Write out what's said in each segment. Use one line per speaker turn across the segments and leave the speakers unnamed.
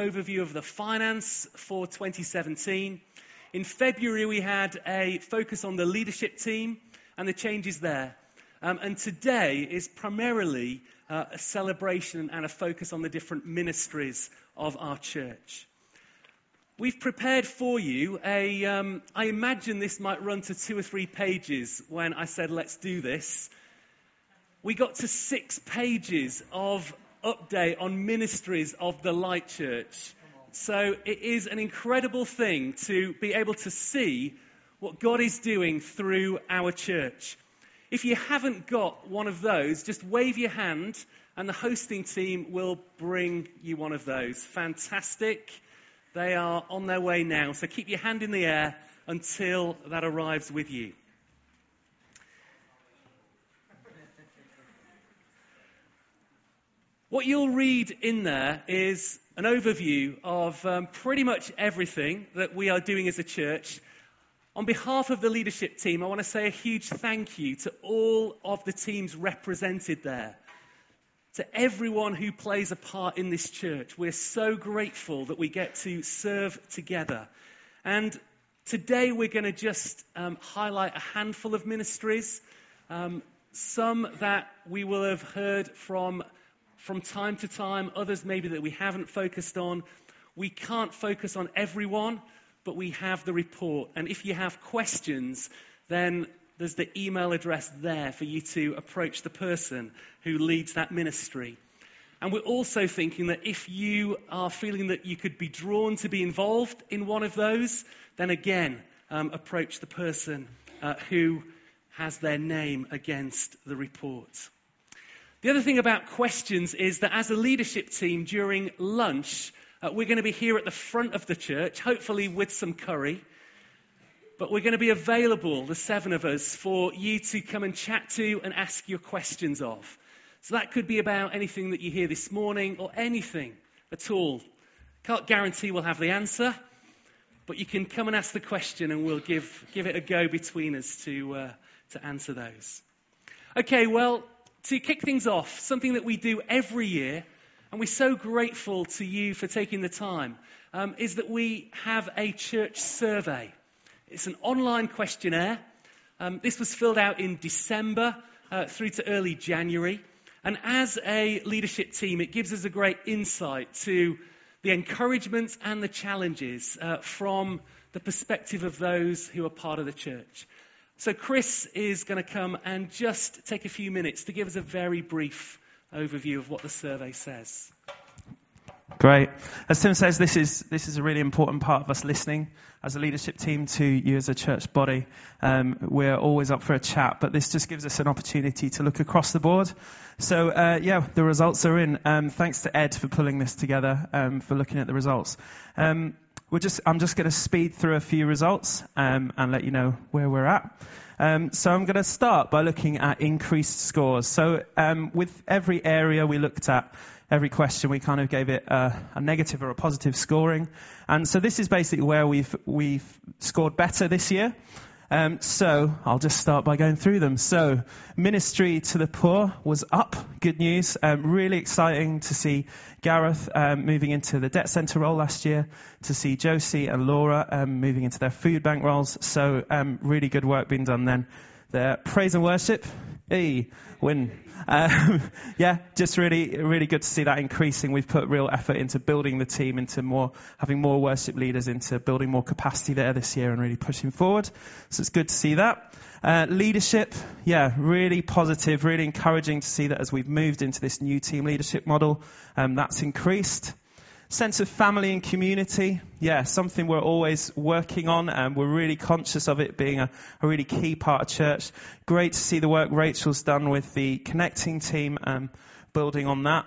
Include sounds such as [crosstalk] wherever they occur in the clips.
overview of the finance for 2017. In February, we had a focus on the leadership team and the changes there. Um, and today is primarily uh, a celebration and a focus on the different ministries of our church. We've prepared for you a. Um, I imagine this might run to two or three pages when I said let's do this. We got to six pages of update on ministries of the Light Church. So it is an incredible thing to be able to see what God is doing through our church. If you haven't got one of those, just wave your hand and the hosting team will bring you one of those. Fantastic. They are on their way now. So keep your hand in the air until that arrives with you. What you'll read in there is an overview of um, pretty much everything that we are doing as a church. On behalf of the leadership team, I want to say a huge thank you to all of the teams represented there to everyone who plays a part in this church. We're so grateful that we get to serve together. And today we're going to just um, highlight a handful of ministries, um, some that we will have heard from from time to time, others maybe that we haven't focused on. We can't focus on everyone, but we have the report. And if you have questions, then there's the email address there for you to approach the person who leads that ministry. And we're also thinking that if you are feeling that you could be drawn to be involved in one of those, then again, um, approach the person uh, who has their name against the report. The other thing about questions is that as a leadership team during lunch, uh, we're going to be here at the front of the church, hopefully with some curry. But we're going to be available, the seven of us, for you to come and chat to and ask your questions of. So that could be about anything that you hear this morning or anything at all. Can't guarantee we'll have the answer, but you can come and ask the question and we'll give, give it a go between us to, uh, to answer those. Okay, well, to kick things off, something that we do every year, and we're so grateful to you for taking the time, um, is that we have a church survey. It's an online questionnaire. Um, this was filled out in December uh, through to early January. And as a leadership team, it gives us a great insight to the encouragements and the challenges uh, from the perspective of those who are part of the church. So, Chris is going to come and just take a few minutes to give us a very brief overview of what the survey says.
Great. As Tim says, this is, this is a really important part of us listening as a leadership team to you as a church body. Um, we're always up for a chat, but this just gives us an opportunity to look across the board. So, uh, yeah, the results are in. Um, thanks to Ed for pulling this together, um, for looking at the results. We're just, I'm just going to speed through a few results um, and let you know where we're at. Um, so I'm going to start by looking at increased scores. So um, with every area we looked at, every question we kind of gave it a, a, negative or a positive scoring. And so this is basically where we've, we've scored better this year. Um, so I'll just start by going through them. So ministry to the poor was up. Good news. Um, really exciting to see Gareth um, moving into the debt centre role last year, to see Josie and Laura um, moving into their food bank roles. So um, really good work being done then. Their praise and worship, e win. Um, [laughs] yeah, just really, really good to see that increasing. We've put real effort into building the team, into more, having more worship leaders, into building more capacity there this year and really pushing forward. So it's good to see that. Uh, leadership, yeah, really positive, really encouraging to see that as we've moved into this new team leadership model, um, that's increased. Sense of family and community, yeah, something we're always working on and we're really conscious of it being a, a really key part of church. Great to see the work Rachel's done with the connecting team and building on that.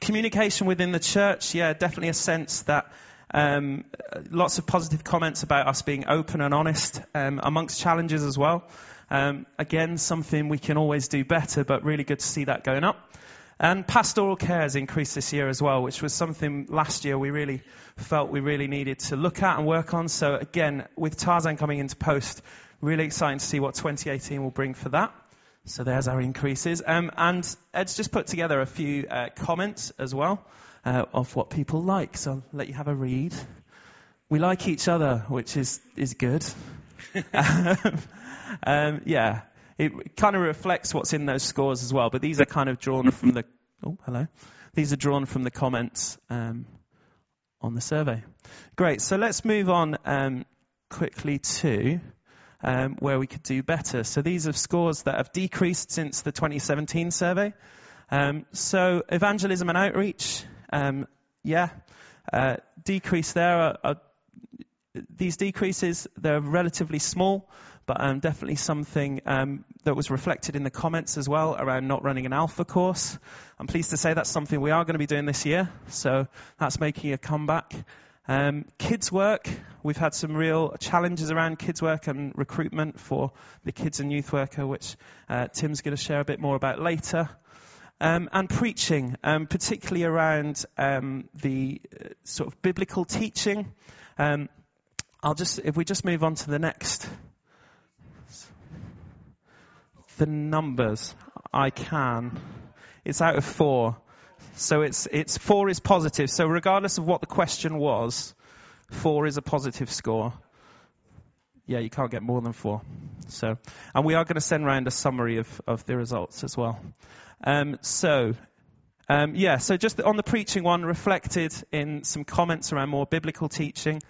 Communication within the church, yeah, definitely a sense that um, lots of positive comments about us being open and honest um, amongst challenges as well. Um, again, something we can always do better, but really good to see that going up. And pastoral care has increased this year as well, which was something last year we really felt we really needed to look at and work on. So again, with Tarzan coming into post, really exciting to see what 2018 will bring for that. So there's our increases. Um, and Ed's just put together a few uh, comments as well. uh, of what people like. So I'll let you have a read. We like each other, which is, is good. [laughs] um, yeah, it kind of reflects what's in those scores as well, but these are kind of drawn from the, oh, hello. These are drawn from the comments um, on the survey. Great, so let's move on um, quickly to um, where we could do better. So these are scores that have decreased since the 2017 survey. Um, so evangelism and outreach, um, yeah, uh, decrease there. Are, are, these decreases, they're relatively small, but um, definitely something um, that was reflected in the comments as well around not running an alpha course. I'm pleased to say that's something we are going to be doing this year, so that's making a comeback. Um, kids work, we've had some real challenges around kids work and recruitment for the kids and youth worker, which uh, Tim's going to share a bit more about later. Um, and preaching, um, particularly around um, the uh, sort of biblical teaching. Um, I'll just, if we just move on to the next, the numbers, I can. It's out of four. So it's, it's four is positive. So regardless of what the question was, four is a positive score. Yeah, you can't get more than four. So, and we are going to send round a summary of, of the results as well. Um, so, um, yeah, so just on the preaching one, reflected in some comments around more biblical teaching.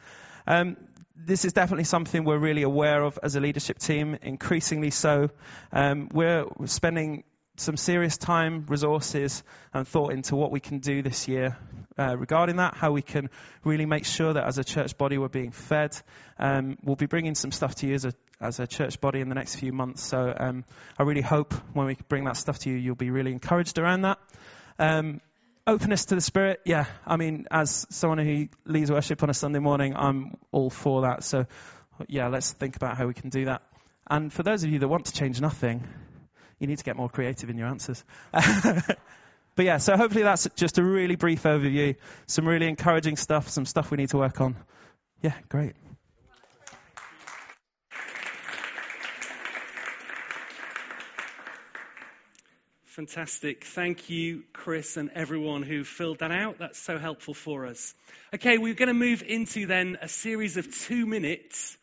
Um, this is definitely something we're really aware of as a leadership team, increasingly so. Um, we're spending some serious time, resources, and thought into what we can do this year uh, regarding that, how we can really make sure that as a church body we're being fed. Um, we'll be bringing some stuff to you as a, as a church body in the next few months. So um, I really hope when we bring that stuff to you, you'll be really encouraged around that. Um, openness to the Spirit, yeah. I mean, as someone who leads worship on a Sunday morning, I'm all for that. So, yeah, let's think about how we can do that. And for those of you that want to change nothing, you need to get more creative in your answers. [laughs] but yeah, so hopefully that's just a really brief overview. Some really encouraging stuff, some stuff we need to work on. Yeah, great.
Fantastic. Thank you, Chris, and everyone who filled that out. That's so helpful for us. Okay, we're going to move into then a series of two minutes,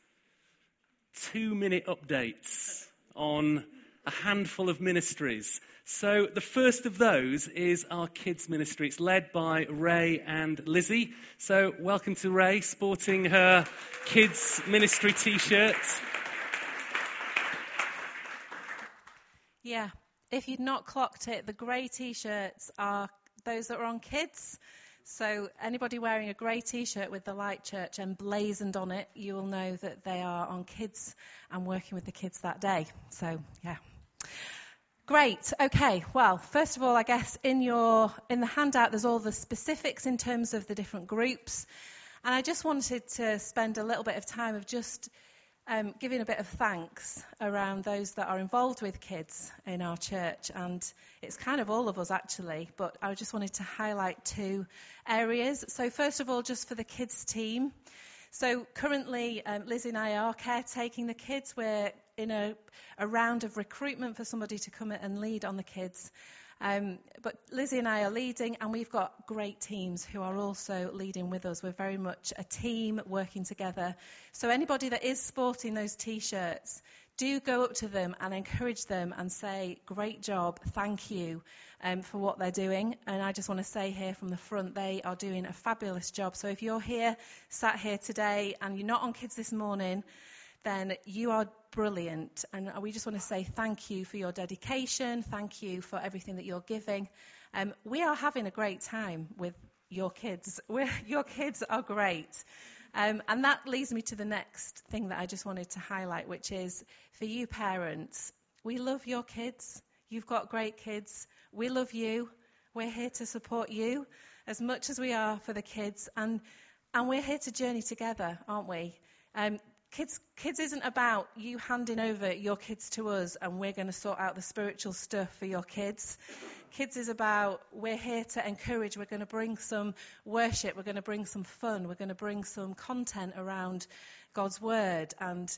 two minute updates on a handful of ministries. So the first of those is our kids ministry. It's led by Ray and Lizzie. So welcome to Ray, sporting her kids ministry t-shirt.
Yeah, if you'd not clocked it, the grey t-shirts are those that are on kids. So anybody wearing a grey t-shirt with the Light Church emblazoned on it, you will know that they are on kids and working with the kids that day. So yeah. Great. Okay. Well, first of all, I guess in your in the handout there's all the specifics in terms of the different groups, and I just wanted to spend a little bit of time of just um, giving a bit of thanks around those that are involved with kids in our church, and it's kind of all of us actually. But I just wanted to highlight two areas. So first of all, just for the kids team. So currently, um, Liz and I are caretaking the kids. We're in a, a round of recruitment for somebody to come and lead on the kids. Um, but Lizzie and I are leading, and we've got great teams who are also leading with us. We're very much a team working together. So, anybody that is sporting those t shirts, do go up to them and encourage them and say, Great job, thank you um, for what they're doing. And I just want to say here from the front, they are doing a fabulous job. So, if you're here, sat here today, and you're not on kids this morning, then you are brilliant. And we just want to say thank you for your dedication. Thank you for everything that you're giving. Um, we are having a great time with your kids. [laughs] We're, your kids are great. Um, and that leads me to the next thing that I just wanted to highlight, which is for you parents, we love your kids. You've got great kids. We love you. We're here to support you as much as we are for the kids. And, and we're here to journey together, aren't we? Um, Kids, kids isn't about you handing over your kids to us and we're going to sort out the spiritual stuff for your kids. Kids is about we're here to encourage, we're going to bring some worship, we're going to bring some fun, we're going to bring some content around God's word and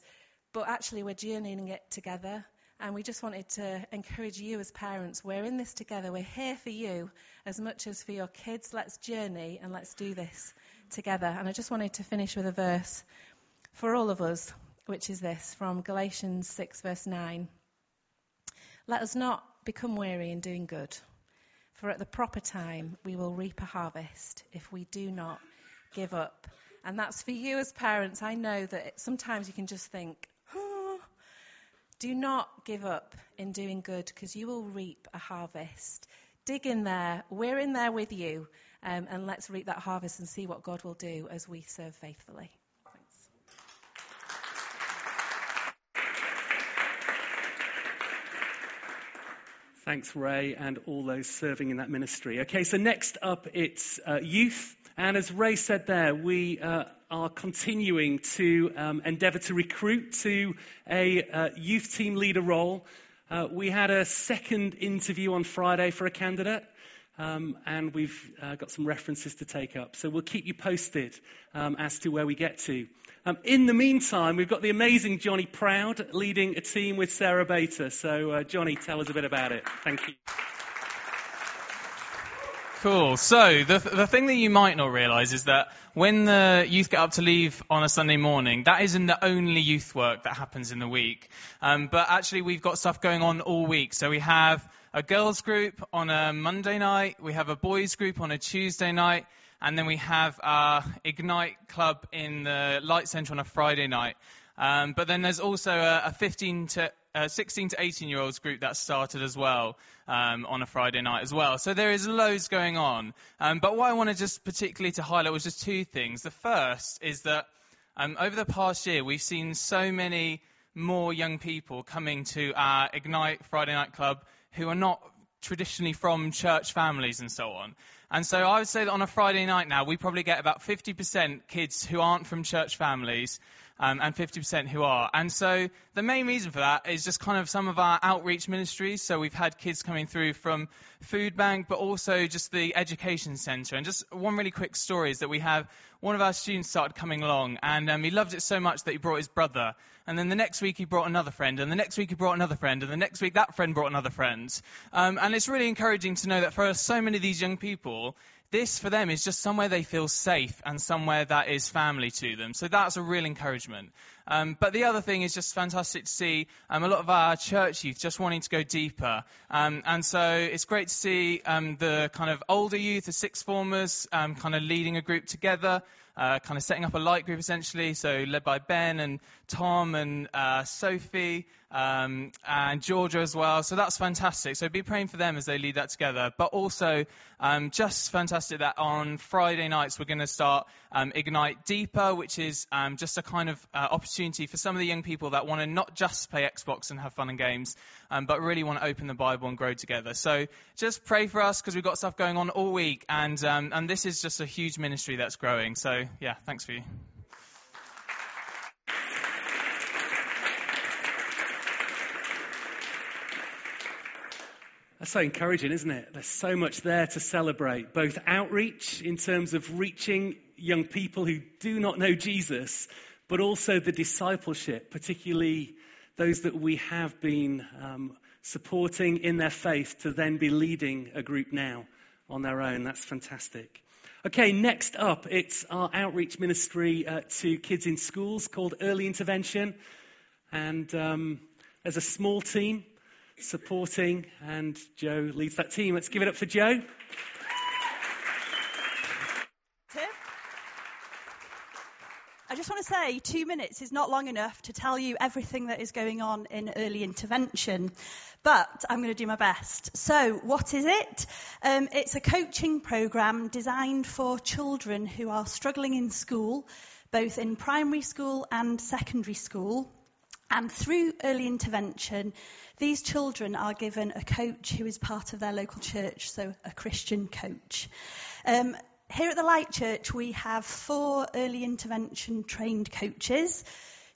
but actually we're journeying it together And we just wanted to encourage you as parents. We're in this together. We're here for you as much as for your kids. Let's journey and let's do this together. And I just wanted to finish with a verse for all of us, which is this from Galatians 6, verse 9. Let us not become weary in doing good, for at the proper time we will reap a harvest if we do not give up. And that's for you as parents. I know that sometimes you can just think, do not give up in doing good because you will reap a harvest. Dig in there. We're in there with you. Um, and let's reap that harvest and see what God will do as we serve faithfully. Thanks.
Thanks, Ray, and all those serving in that ministry. Okay, so next up it's uh, youth. And as Ray said there, we uh, are continuing to um, endeavour to recruit to a uh, youth team leader role. Uh, we had a second interview on Friday for a candidate. Um, and we've uh, got some references to take up. So we'll keep you posted um, as to where we get to. Um, in the meantime, we've got the amazing Johnny Proud leading a team with Sarah Bater. So, uh, Johnny, tell us a bit about it. Thank you.
Cool. So the the thing that you might not realise is that when the youth get up to leave on a Sunday morning, that isn't the only youth work that happens in the week. Um, but actually, we've got stuff going on all week. So we have a girls group on a Monday night, we have a boys group on a Tuesday night, and then we have our Ignite club in the Light Centre on a Friday night. Um, but then there's also a, a 15 to uh, 16 to 18 year olds group that started as well um, on a Friday night as well. So there is loads going on. Um, but what I wanted just particularly to highlight was just two things. The first is that um, over the past year, we've seen so many more young people coming to our Ignite Friday Night Club who are not traditionally from church families and so on. And so I would say that on a Friday night now, we probably get about 50% kids who aren't from church families um, and 50% who are. And so the main reason for that is just kind of some of our outreach ministries. So we've had kids coming through from Food Bank, but also just the Education Centre. And just one really quick story is that we have one of our students started coming along, and um, he loved it so much that he brought his brother. And then the next week he brought another friend, and the next week he brought another friend, and the next week that friend brought another friend. Um, and it's really encouraging to know that for so many of these young people, this for them is just somewhere they feel safe and somewhere that is family to them. So that's a real encouragement. Um, but the other thing is just fantastic to see um, a lot of our church youth just wanting to go deeper. Um, and so it's great to see um, the kind of older youth, the sixth formers, um, kind of leading a group together uh, kind of setting up a light group essentially, so led by Ben and Tom and uh, Sophie um, and Georgia as well. So that's fantastic. So be praying for them as they lead that together. But also, um, just fantastic that on Friday nights we're going to start um, Ignite Deeper, which is um, just a kind of uh, opportunity for some of the young people that want to not just play Xbox and have fun and games, um, but really want to open the Bible and grow together. So just pray for us because we've got stuff going on all week, and um, and this is just a huge ministry that's growing. So yeah, thanks for you.
That's so encouraging, isn't it? There's so much there to celebrate, both outreach in terms of reaching young people who do not know Jesus, but also the discipleship, particularly those that we have been um, supporting in their faith to then be leading a group now on their own. That's fantastic. Okay, next up, it's our outreach ministry uh, to kids in schools called Early Intervention. And um, there's a small team supporting, and Joe leads that team. Let's give it up for Joe.
I just want to say two minutes is not long enough to tell you everything that is going on in early intervention, but I'm going to do my best. So, what is it? Um, it's a coaching program designed for children who are struggling in school, both in primary school and secondary school. And through early intervention, these children are given a coach who is part of their local church, so a Christian coach. Um, here at the Light Church, we have four early intervention trained coaches.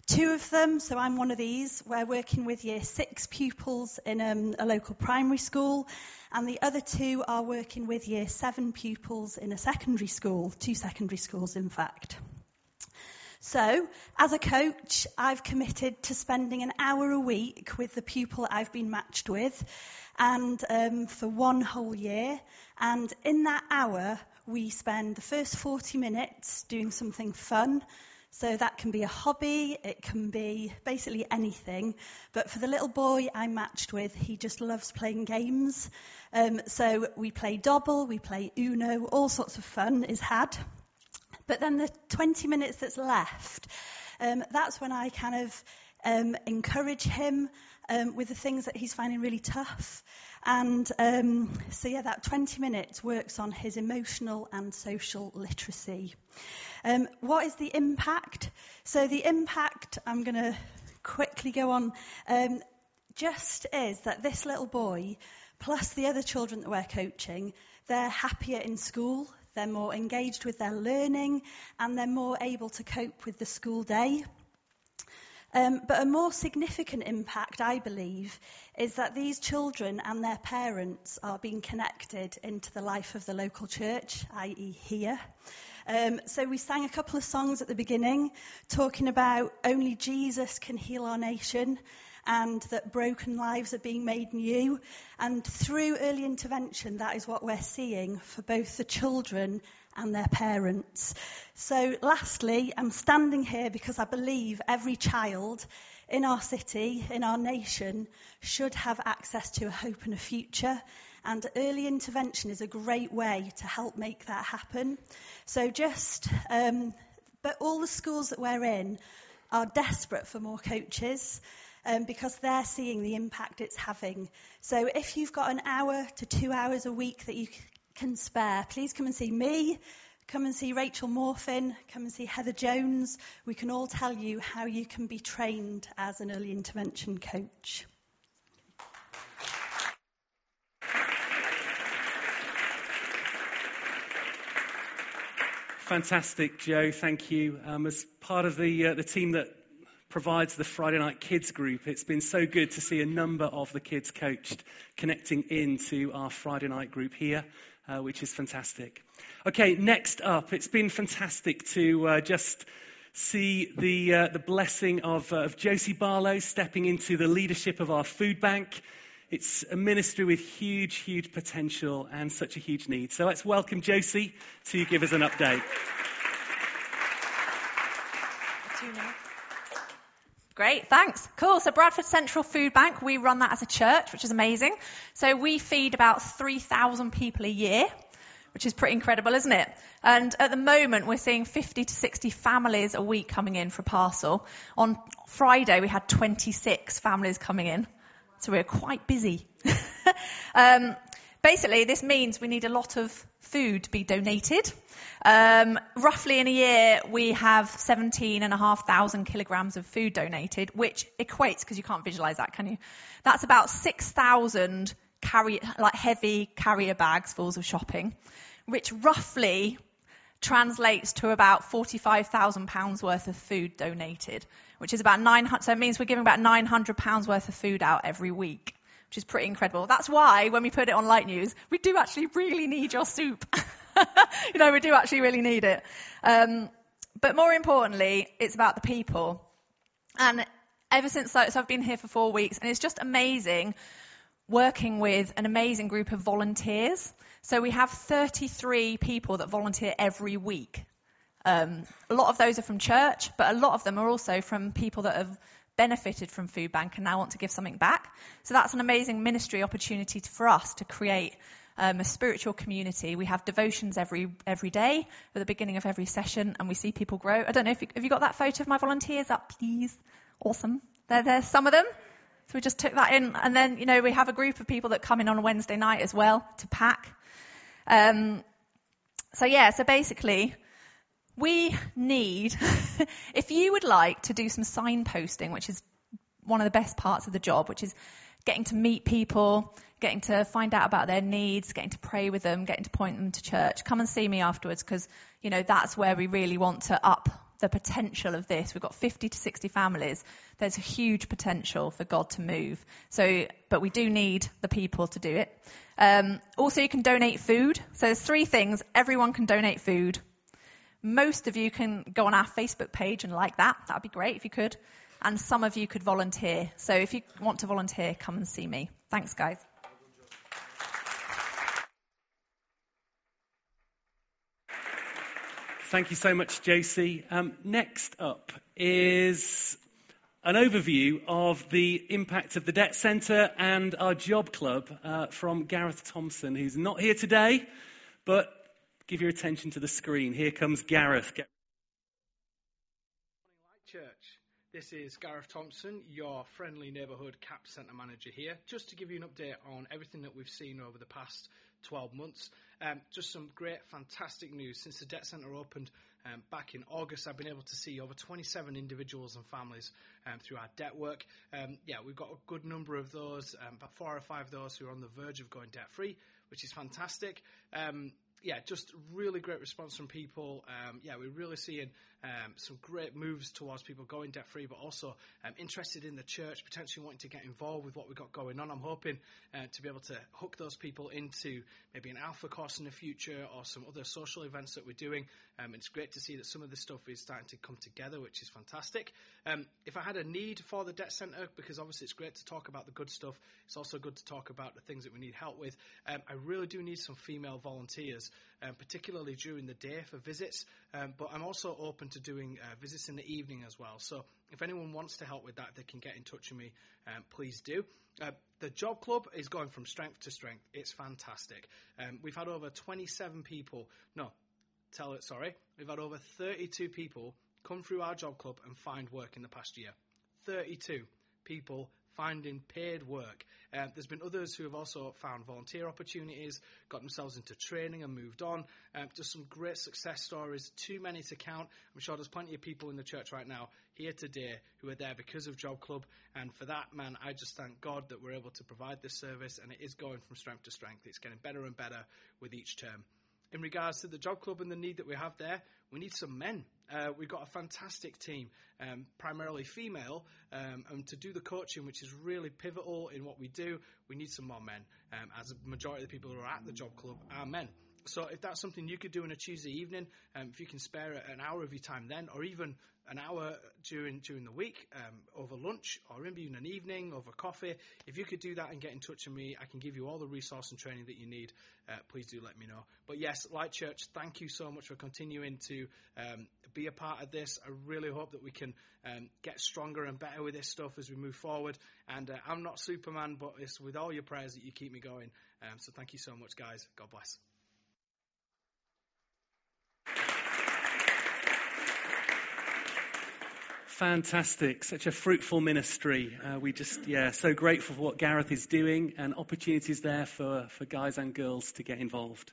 Two of them, so I'm one of these, we're working with year six pupils in um, a local primary school, and the other two are working with year seven pupils in a secondary school, two secondary schools in fact. So, as a coach, I've committed to spending an hour a week with the pupil I've been matched with, and um, for one whole year. And in that hour, we spend the first 40 minutes doing something fun. So that can be a hobby, it can be basically anything. But for the little boy I'm matched with, he just loves playing games. Um, so we play Dobble, we play Uno, all sorts of fun is had. But then the 20 minutes that's left, um, that's when I kind of um, encourage him um, with the things that he's finding really tough. And um, so, yeah, that 20 minutes works on his emotional and social literacy. Um, what is the impact? So, the impact, I'm going to quickly go on, um, just is that this little boy, plus the other children that we're coaching, they're happier in school, they're more engaged with their learning, and they're more able to cope with the school day. Um, but a more significant impact, I believe, is that these children and their parents are being connected into the life of the local church, i.e., here. Um, so we sang a couple of songs at the beginning talking about only Jesus can heal our nation and that broken lives are being made new. And through early intervention, that is what we're seeing for both the children and their parents. So, lastly, I'm standing here because I believe every child in our city, in our nation, should have access to a hope and a future. And early intervention is a great way to help make that happen. So, just, um, but all the schools that we're in are desperate for more coaches. Um, because they're seeing the impact it's having. So if you've got an hour to two hours a week that you can spare, please come and see me. Come and see Rachel Morfin. Come and see Heather Jones. We can all tell you how you can be trained as an early intervention coach.
Fantastic, Joe. Thank you. Um, as part of the uh, the team that provides the Friday Night Kids group. It's been so good to see a number of the kids coached connecting into our Friday night group here, uh, which is fantastic. Okay, next up, it's been fantastic to uh, just see the, uh, the blessing of, uh, of Josie Barlow stepping into the leadership of our food bank. It's a ministry with huge, huge potential and such a huge need. So let's welcome Josie to give us an update.
Great, thanks. Cool. So Bradford Central Food Bank, we run that as a church, which is amazing. So we feed about 3,000 people a year, which is pretty incredible, isn't it? And at the moment, we're seeing 50 to 60 families a week coming in for a parcel. On Friday, we had 26 families coming in. So we're quite busy. [laughs] um, basically, this means we need a lot of food to be donated. Um, roughly in a year, we have 17,500 kilograms of food donated, which equates, because you can't visualize that, can you? That's about 6,000 carry, like heavy carrier bags full of shopping, which roughly translates to about 45,000 pounds worth of food donated, which is about 900, so it means we're giving about 900 pounds worth of food out every week which is pretty incredible. That's why when we put it on Light News, we do actually really need your soup. [laughs] you know, we do actually really need it. Um, but more importantly, it's about the people. And ever since so, I've been here for four weeks, and it's just amazing working with an amazing group of volunteers. So we have 33 people that volunteer every week. Um, a lot of those are from church, but a lot of them are also from people that have benefited from Food Bank and now want to give something back. So that's an amazing ministry opportunity for us to create um, a spiritual community. We have devotions every every day at the beginning of every session, and we see people grow. I don't know if you, have you got that photo of my volunteers up, please. Awesome. There, there's some of them. So we just took that in, and then you know we have a group of people that come in on a Wednesday night as well to pack. Um, so yeah, so basically we need, [laughs] if you would like to do some signposting, which is one of the best parts of the job, which is getting to meet people, getting to find out about their needs, getting to pray with them, getting to point them to church, come and see me afterwards because, you know, that's where we really want to up the potential of this. We've got 50 to 60 families. There's a huge potential for God to move. So, but we do need the people to do it. Um, also, you can donate food. So there's three things. Everyone can donate food. Most of you can go on our Facebook page and like that. That would be great if you could. And some of you could volunteer. So if you want to volunteer, come and see me. Thanks, guys.
Thank you so much, Josie. Um, next up is an overview of the impact of the Debt Centre and our job club uh, from Gareth Thompson, who's not here today, but give your attention to the screen. Here comes Gareth.
Morning, Light Church. This is Gareth Thompson, your friendly neighbourhood CAP Centre manager here, just to give you an update on everything that we've seen over the past 12 months. Um, just some great, fantastic news. Since the Debt Centre opened um, back in August, I've been able to see over 27 individuals and families um, through our debt work. Um, yeah, we've got a good number of those, um, about four or five of those who are on the verge of going debt free, which is fantastic. Yeah, just really great response from people. Um, yeah, we're really seeing um, some great moves towards people going debt free, but also um, interested in the church, potentially wanting to get involved with what we've got going on. I'm hoping uh, to be able to hook those people into maybe an alpha course in the future or some other social events that we're doing. Um, it's great to see that some of this stuff is starting to come together, which is fantastic. Um, if I had a need for the debt centre, because obviously it's great to talk about the good stuff, it's also good to talk about the things that we need help with. Um, I really do need some female volunteers, um, particularly during the day for visits. Um, but I'm also open to doing uh, visits in the evening as well. So if anyone wants to help with that, they can get in touch with me. Um, please do. Uh, the job club is going from strength to strength. It's fantastic. Um, we've had over 27 people. No, tell it. Sorry, we've had over 32 people come through our job club and find work in the past year. 32 people finding paid work. Uh, there's been others who have also found volunteer opportunities, got themselves into training and moved on. Um, just some great success stories, too many to count. I'm sure there's plenty of people in the church right now here today who are there because of Job Club. And for that, man, I just thank God that we're able to provide this service and it is going from strength to strength. It's getting better and better with each term in regards to the job club and the need that we have there, we need some men. Uh, we've got a fantastic team, um, primarily female, um, and to do the coaching, which is really pivotal in what we do, we need some more men. Um, as a majority of the people who are at the job club are men. So if that's something you could do on a Tuesday evening, um, if you can spare an hour of your time then, or even an hour during during the week um, over lunch, or maybe in an evening over coffee, if you could do that and get in touch with me, I can give you all the resource and training that you need. Uh, please do let me know. But yes, Light Church, thank you so much for continuing to um, be a part of this. I really hope that we can um, get stronger and better with this stuff as we move forward. And uh, I'm not Superman, but it's with all your prayers that you keep me going. Um, so thank you so much, guys. God bless.
Fantastic. Such a fruitful ministry. Uh, we just, yeah, so grateful for what Gareth is doing and opportunities there for, for guys and girls to get involved.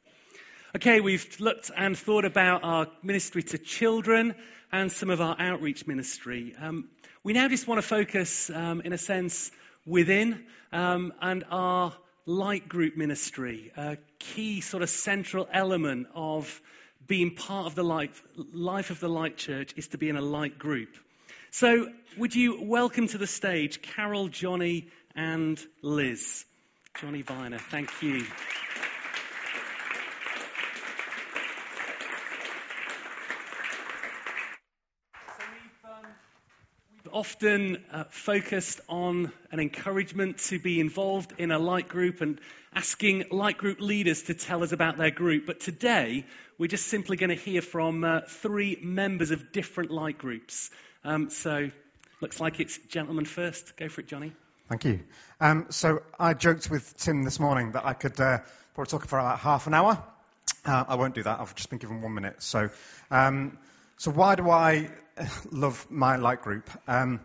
Okay, we've looked and thought about our ministry to children and some of our outreach ministry. Um, we now just want to focus, um, in a sense, within um, and our light group ministry, a key sort of central element of being part of the life, life of the light church is to be in a light group. So, would you welcome to the stage Carol, Johnny, and Liz? Johnny Viner, thank you. often uh, focused on an encouragement to be involved in a light group and asking light group leaders to tell us about their group. But today, we're just simply going to hear from uh, three members of different light groups. Um, so, looks like it's gentlemen first. Go for it, Johnny.
Thank you. Um, so, I joked with Tim this morning that I could uh, probably talk for about half an hour. Uh, I won't do that. I've just been given one minute. So, um, so why do I [laughs] love my light group? Um,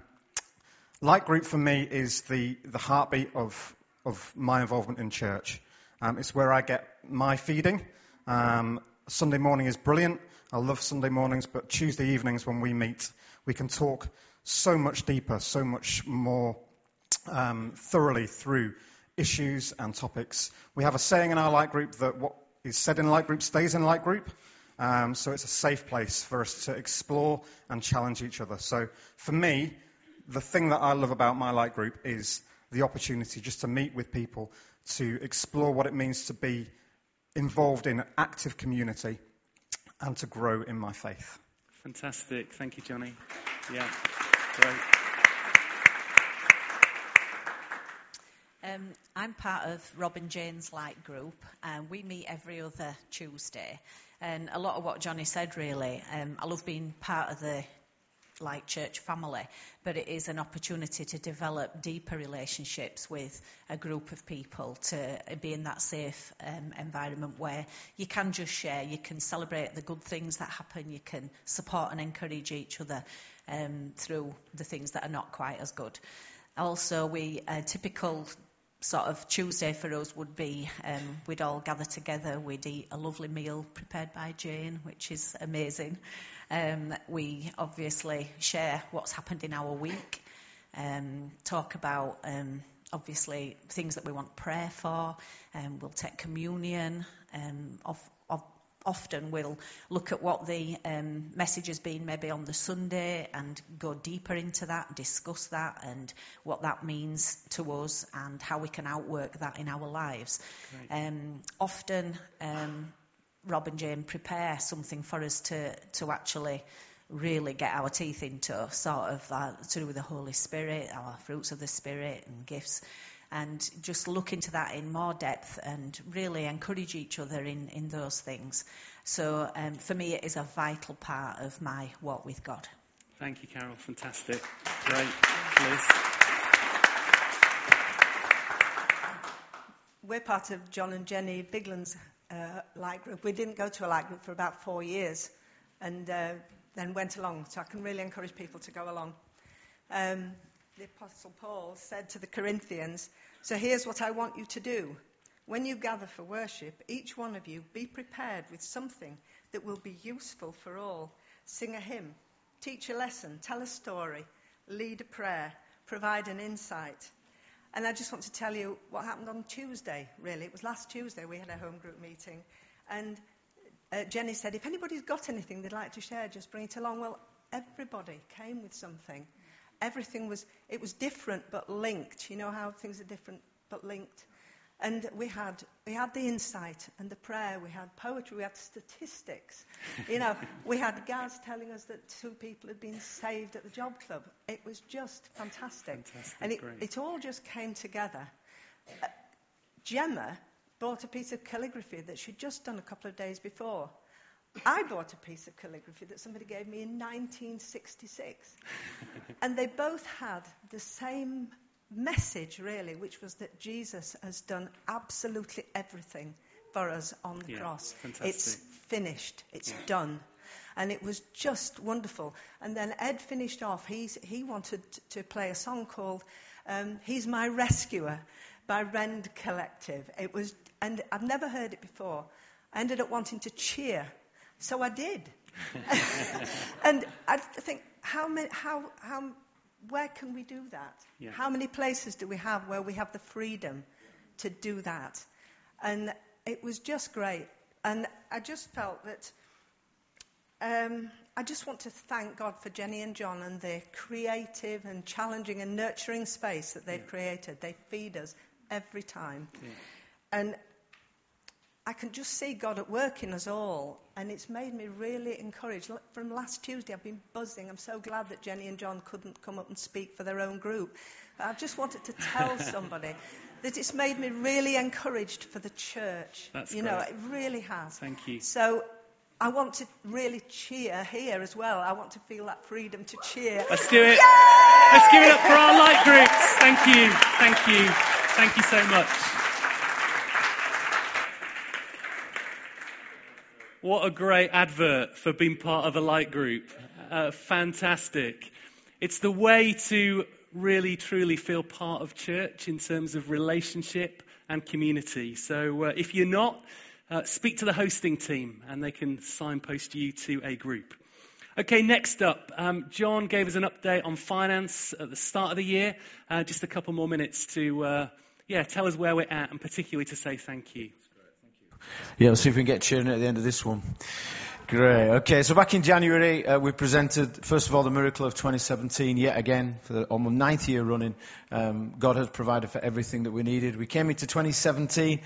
light group for me is the, the heartbeat of, of my involvement in church. Um, it's where I get my feeding. Um, Sunday morning is brilliant. I love Sunday mornings, but Tuesday evenings when we meet, we can talk so much deeper, so much more um, thoroughly through issues and topics. We have a saying in our light group that what is said in light group stays in light group. Um, so it's a safe place for us to explore and challenge each other. So for me, the thing that I love about my light group is the opportunity just to meet with people, to explore what it means to be involved in an active community, and to grow in my faith.
Fantastic. Thank you, Johnny. Yeah, great.
Um, I'm part of Rob and Jane's Light Group, and we meet every other Tuesday. And a lot of what Johnny said, really, um, I love being part of the Light Church family, but it is an opportunity to develop deeper relationships with a group of people to be in that safe um, environment where you can just share, you can celebrate the good things that happen, you can support and encourage each other um, through the things that are not quite as good. Also, we a typical sort of Tuesday for us would be um, we'd all gather together, we'd eat a lovely meal prepared by Jane, which is amazing. Um, we obviously share what's happened in our week, um, talk about um, obviously things that we want prayer for, um, we'll take communion, um, of, of often we'll look at what the um, message has been maybe on the Sunday and go deeper into that, discuss that and what that means to us and how we can outwork that in our lives. Um, often, um, Rob and Jane prepare something for us to, to actually really get our teeth into, sort of uh, to do with the Holy Spirit, our fruits of the Spirit and gifts and just look into that in more depth and really encourage each other in, in those things. So um, for me, it is a vital part of my walk with God.
Thank you, Carol. Fantastic. Great. Liz.
We're part of John and Jenny Bigland's uh, light group. We didn't go to a light group for about four years and uh, then went along. So I can really encourage people to go along. Um, the Apostle Paul said to the Corinthians, So here's what I want you to do. When you gather for worship, each one of you be prepared with something that will be useful for all. Sing a hymn, teach a lesson, tell a story, lead a prayer, provide an insight. And I just want to tell you what happened on Tuesday, really. It was last Tuesday we had a home group meeting. And uh, Jenny said, if anybody's got anything they'd like to share, just bring it along. Well, everybody came with something everything was, it was different but linked. You know how things are different but linked? And we had, we had the insight and the prayer, we had poetry, we had statistics. You know, we had Gaz telling us that two people had been saved at the job club. It was just fantastic.
Fantastic,
and it, it all just came together. Uh, Gemma bought a piece of calligraphy that she'd just done a couple of days before. I bought a piece of calligraphy that somebody gave me in 1966. [laughs] and they both had the same message, really, which was that Jesus has done absolutely everything for us on the
Yeah,
cross.
fantastic.
It's finished, it's done. And it was just wonderful. And then Ed finished off. He's, he wanted to play a song called um, He's My Rescuer by Rend Collective. It was, and I've never heard it before. I ended up wanting to cheer. So I did. [laughs] [laughs] and I think, how many, how, how, where can we do that?
Yeah.
How many places do we have where we have the freedom to do that? And it was just great. And I just felt that um, I just want to thank God for Jenny and John and the creative and challenging and nurturing space that they've created. They feed us every time. And I can just see God at work in us all, and it's made me really encouraged. From last Tuesday, I've been buzzing. I'm so glad that Jenny and John couldn't come up and speak for their own group. But I just wanted to tell [laughs] somebody that it's made me really encouraged for the church.
That's
you know, it really has.
Thank you.
So I want to really cheer here as well. I want to feel that freedom to cheer.
Let's do it. Let's give it up for our light groups. Thank you. Thank you. Thank you so much. What a great advert for being part of a light group. Uh, fantastic. It's the way to really, truly feel part of church in terms of relationship and community. So uh, if you're not, uh, speak to the hosting team and they can signpost you to a group. Okay, next up, um, John gave us an update on finance at the start of the year. Uh, just a couple more minutes to, uh, yeah, tell us where we're at and particularly to say thank you.
Yeah, let's see if we can get cheering at the end of this one. Great. Okay, so back in January, uh, we presented, first of all, the miracle of 2017, yet again, for the almost 90 year running. Um, God has provided for everything that we needed. We came into 2017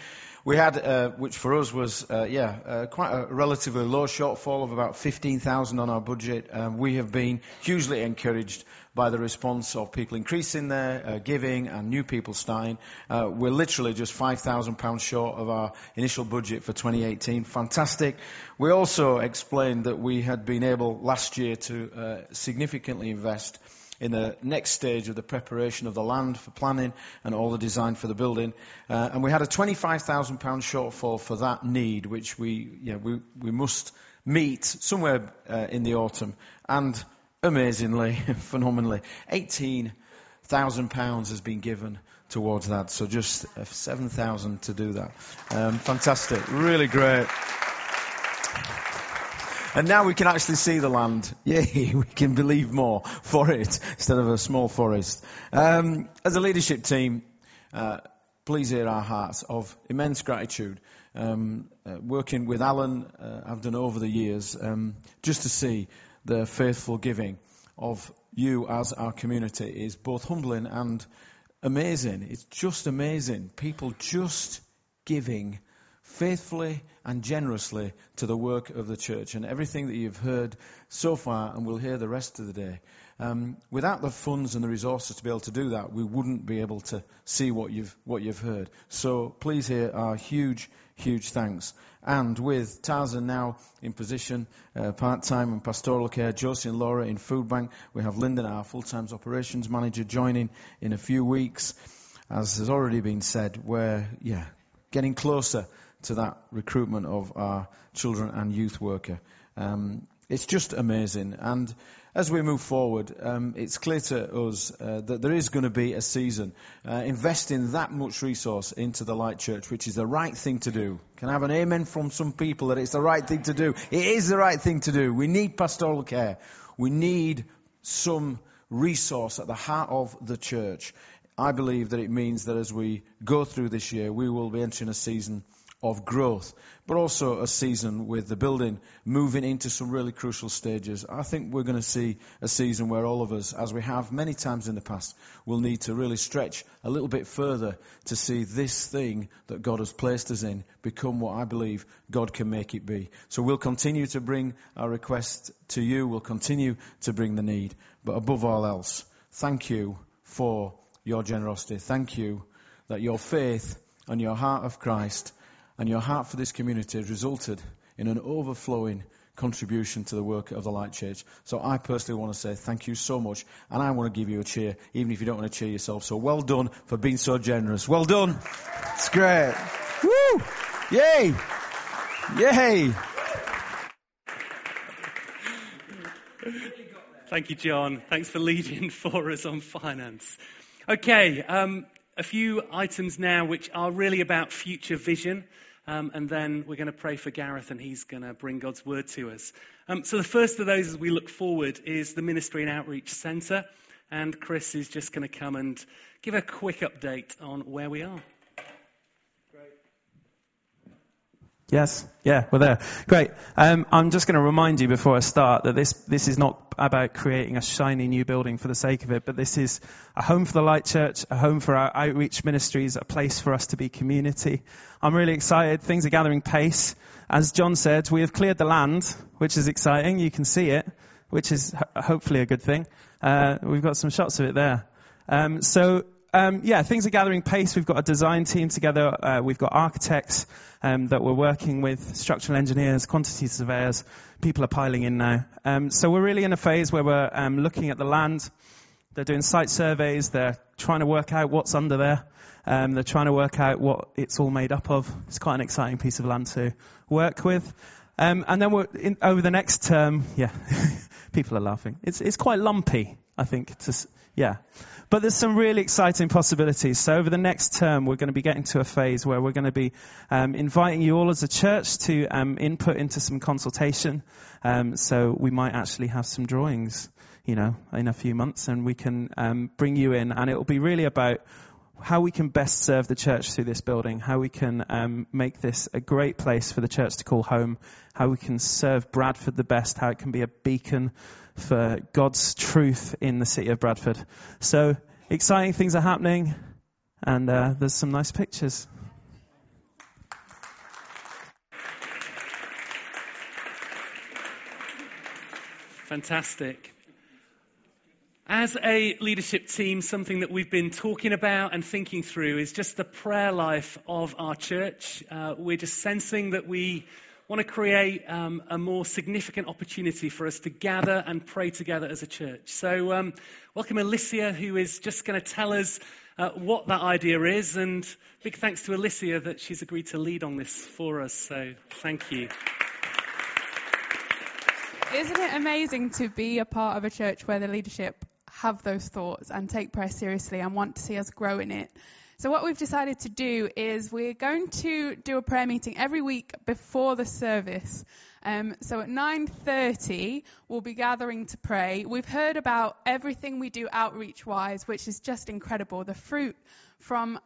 we had, uh, which for us was, uh, yeah, uh, quite a relatively low shortfall of about 15,000 on our budget. Um, we have been hugely encouraged by the response of people increasing their uh, giving and new people starting. Uh, we're literally just £5,000 short of our initial budget for 2018. Fantastic. We also explained that we had been able last year to uh, significantly invest in the next stage of the preparation of the land for planning and all the design for the building. Uh, and we had a £25,000 shortfall for that need, which we, yeah, we, we must meet somewhere uh, in the autumn. And amazingly, [laughs] phenomenally, £18,000 has been given towards that. So just uh, 7,000 to do that. Um, fantastic. Really great. And now we can actually see the land. [laughs] Yay, we can believe more for it instead of a small forest. Um, as a leadership team, uh, please hear our hearts of immense gratitude. Um, uh, working with Alan, uh, I've done over the years, um, just to see the faithful giving of you as our community is both humbling and amazing. It's just amazing. People just giving faithfully and generously to the work of the church and everything that you've heard so far and will hear the rest of the day. Um, without the funds and the resources to be able to do that, we wouldn't be able to see what you've, what you've heard. So please hear our huge, huge thanks. And with Tarzan now in position, uh, part-time in pastoral care, Josie and Laura in food bank, we have Lyndon, our full-time operations manager, joining in a few weeks. As has already been said, we're, yeah, getting closer to that recruitment of our children and youth worker. Um, it's just amazing. And as we move forward, um, it's clear to us uh, that there is going to be a season uh, investing that much resource into the Light Church, which is the right thing to do. Can I have an amen from some people that it's the right thing to do? It is the right thing to do. We need pastoral care. We need some resource at the heart of the church. I believe that it means that as we go through this year, we will be entering a season of growth, but also a season with the building moving into some really crucial stages. I think we're going to see a season where all of us, as we have many times in the past, will need to really stretch a little bit further to see this thing that God has placed us in become what I believe God can make it be. So we'll continue to bring our request to you. We'll continue to bring the need. But above all else, thank you for your generosity. Thank you that your faith and your heart of Christ and your heart for this community has resulted in an overflowing contribution to the work of the Light Church. So I personally want to say thank you so much, and I want to give you a cheer, even if you don't want to cheer yourself. So well done for being so generous. Well done. It's great. Woo! Yay! Yay!
Thank you, John. Thanks for leading [laughs] for us on finance. Okay, um, a few items now which are really about future vision. Um, and then we're going to pray for Gareth, and he's going to bring God's word to us. Um, so, the first of those as we look forward is the Ministry and Outreach Centre. And Chris is just going to come and give a quick update on where we are.
Yes, yeah, we're there. Great. Um, I'm just going to remind you before I start that this this is not about creating a shiny new building for the sake of it, but this is a home for the Light Church, a home for our outreach ministries, a place for us to be community. I'm really excited. Things are gathering pace. As John said, we have cleared the land, which is exciting. You can see it, which is hopefully a good thing. Uh, we've got some shots of it there. Um, so um, yeah, things are gathering pace. We've got a design team together. Uh, we've got architects um, that we're working with, structural engineers, quantity surveyors. People are piling in now. Um, so we're really in a phase where we're um, looking at the land. They're doing site surveys. They're trying to work out what's under there. Um, they're trying to work out what it's all made up of. It's quite an exciting piece of land to work with. Um, and then in, over the next term, yeah, [laughs] people are laughing. It's it's quite lumpy, I think. To, yeah. But there's some really exciting possibilities. So over the next term, we're going to be getting to a phase where we're going to be um, inviting you all as a church to um, input into some consultation. Um, so we might actually have some drawings, you know, in a few months, and we can um, bring you in, and it will be really about how we can best serve the church through this building, how we can um, make this a great place for the church to call home, how we can serve Bradford the best, how it can be a beacon for God's truth in the city of Bradford. So exciting things are happening, and uh, there's some nice pictures.
Fantastic. As a leadership team, something that we've been talking about and thinking through is just the prayer life of our church. Uh, we're just sensing that we want to create um, a more significant opportunity for us to gather and pray together as a church. So, um, welcome Alicia, who is just going to tell us uh, what that idea is. And big thanks to Alicia that she's agreed to lead on this for us. So, thank you.
Isn't it amazing to be a part of a church where the leadership have those thoughts and take prayer seriously and want to see us grow in it. So what we've decided to do is we're going to do a prayer meeting every week before the service. Um, so at 9.30, we'll be gathering to pray. We've heard about everything we do outreach-wise, which is just incredible. The fruit from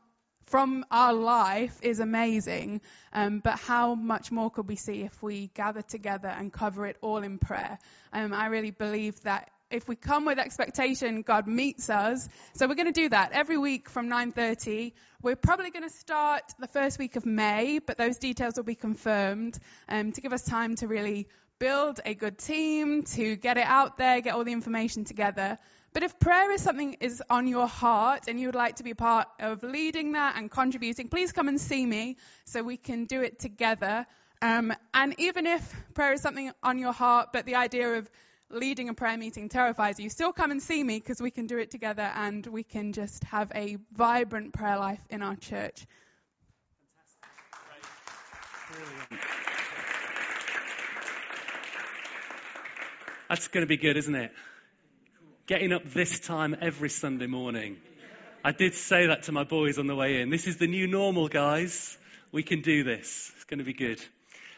from our life is amazing, um, but how much more could we see if we gather together and cover it all in prayer? Um, I really believe that if we come with expectation, God meets us. So we're going to do that every week from 9:30. We're probably going to start the first week of May, but those details will be confirmed um, to give us time to really build a good team, to get it out there, get all the information together. But if prayer is something is on your heart and you would like to be part of leading that and contributing, please come and see me so we can do it together. Um, and even if prayer is something on your heart, but the idea of leading a prayer meeting terrifies you, still come and see me because we can do it together and we can just have a vibrant prayer life in our church.
That's going to be good, isn't it? Getting up this time every Sunday morning. I did say that to my boys on the way in. This is the new normal, guys. We can do this. It's going to be good.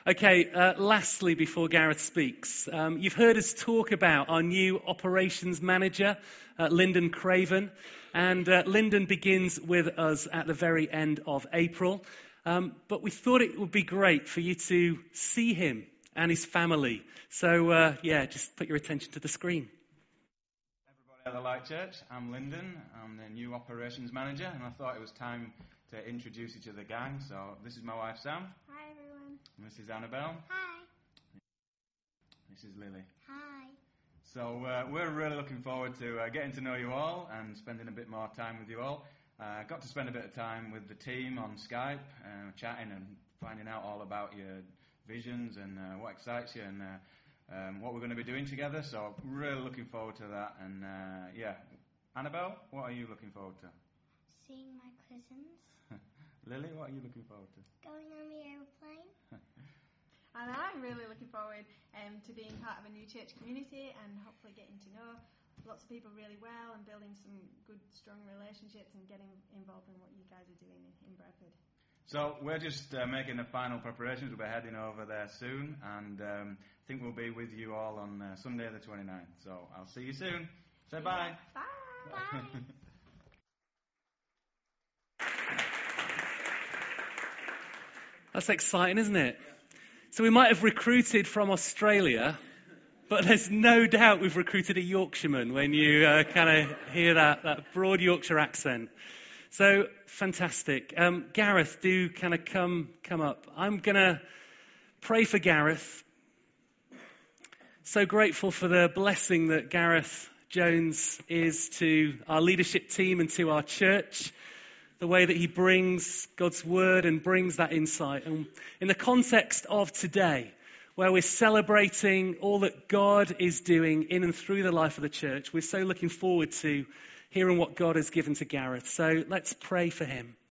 Okay, uh, lastly, before Gareth speaks, um, you've heard us talk about our new operations manager, uh, Lyndon Craven. And uh, Lyndon begins with us at the very end of April. Um, but we thought it would be great for you to see him and his family. So, uh, yeah, just put your attention to the screen.
Everybody at the Light Church, I'm Lyndon. I'm the new operations manager, and I thought it was time to introduce you to the gang. So, this is my wife, Sam.
Hi, everyone.
This is Annabelle.
Hi.
This is Lily.
Hi.
So uh, we're really looking forward to uh, getting to know you all and spending a bit more time with you all. I uh, got to spend a bit of time with the team on Skype, uh, chatting and finding out all about your visions and uh, what excites you and uh, um, what we're going to be doing together. So really looking forward to that. And yeah, Annabelle, what are you looking forward to?
Seeing my cousins. [laughs]
Lily, what are you looking forward to?
Going on the.
And I'm really looking forward um, to being part of a new church community and hopefully getting to know lots of people really well and building some good, strong relationships and getting involved in what you guys are doing in, in Bradford.
So we're just uh, making the final preparations. We'll be heading over there soon, and um, I think we'll be with you all on uh, Sunday the 29th. So I'll see you soon. Say bye.
Bye.
Bye. [laughs] [laughs]
That's exciting, isn't it? So we might have recruited from Australia, but there's no doubt we've recruited a Yorkshireman when you uh, kind of hear that, that broad Yorkshire accent. So fantastic. Um, Gareth, do kind of come come up. I'm gonna pray for Gareth. So grateful for the blessing that Gareth Jones is to our leadership team and to our church the way that he brings God's word and brings that insight. And in the context of today, where we're celebrating all that God is doing in and through the life of the church, we're so looking forward to hearing what God has given to Gareth. So let's pray for him.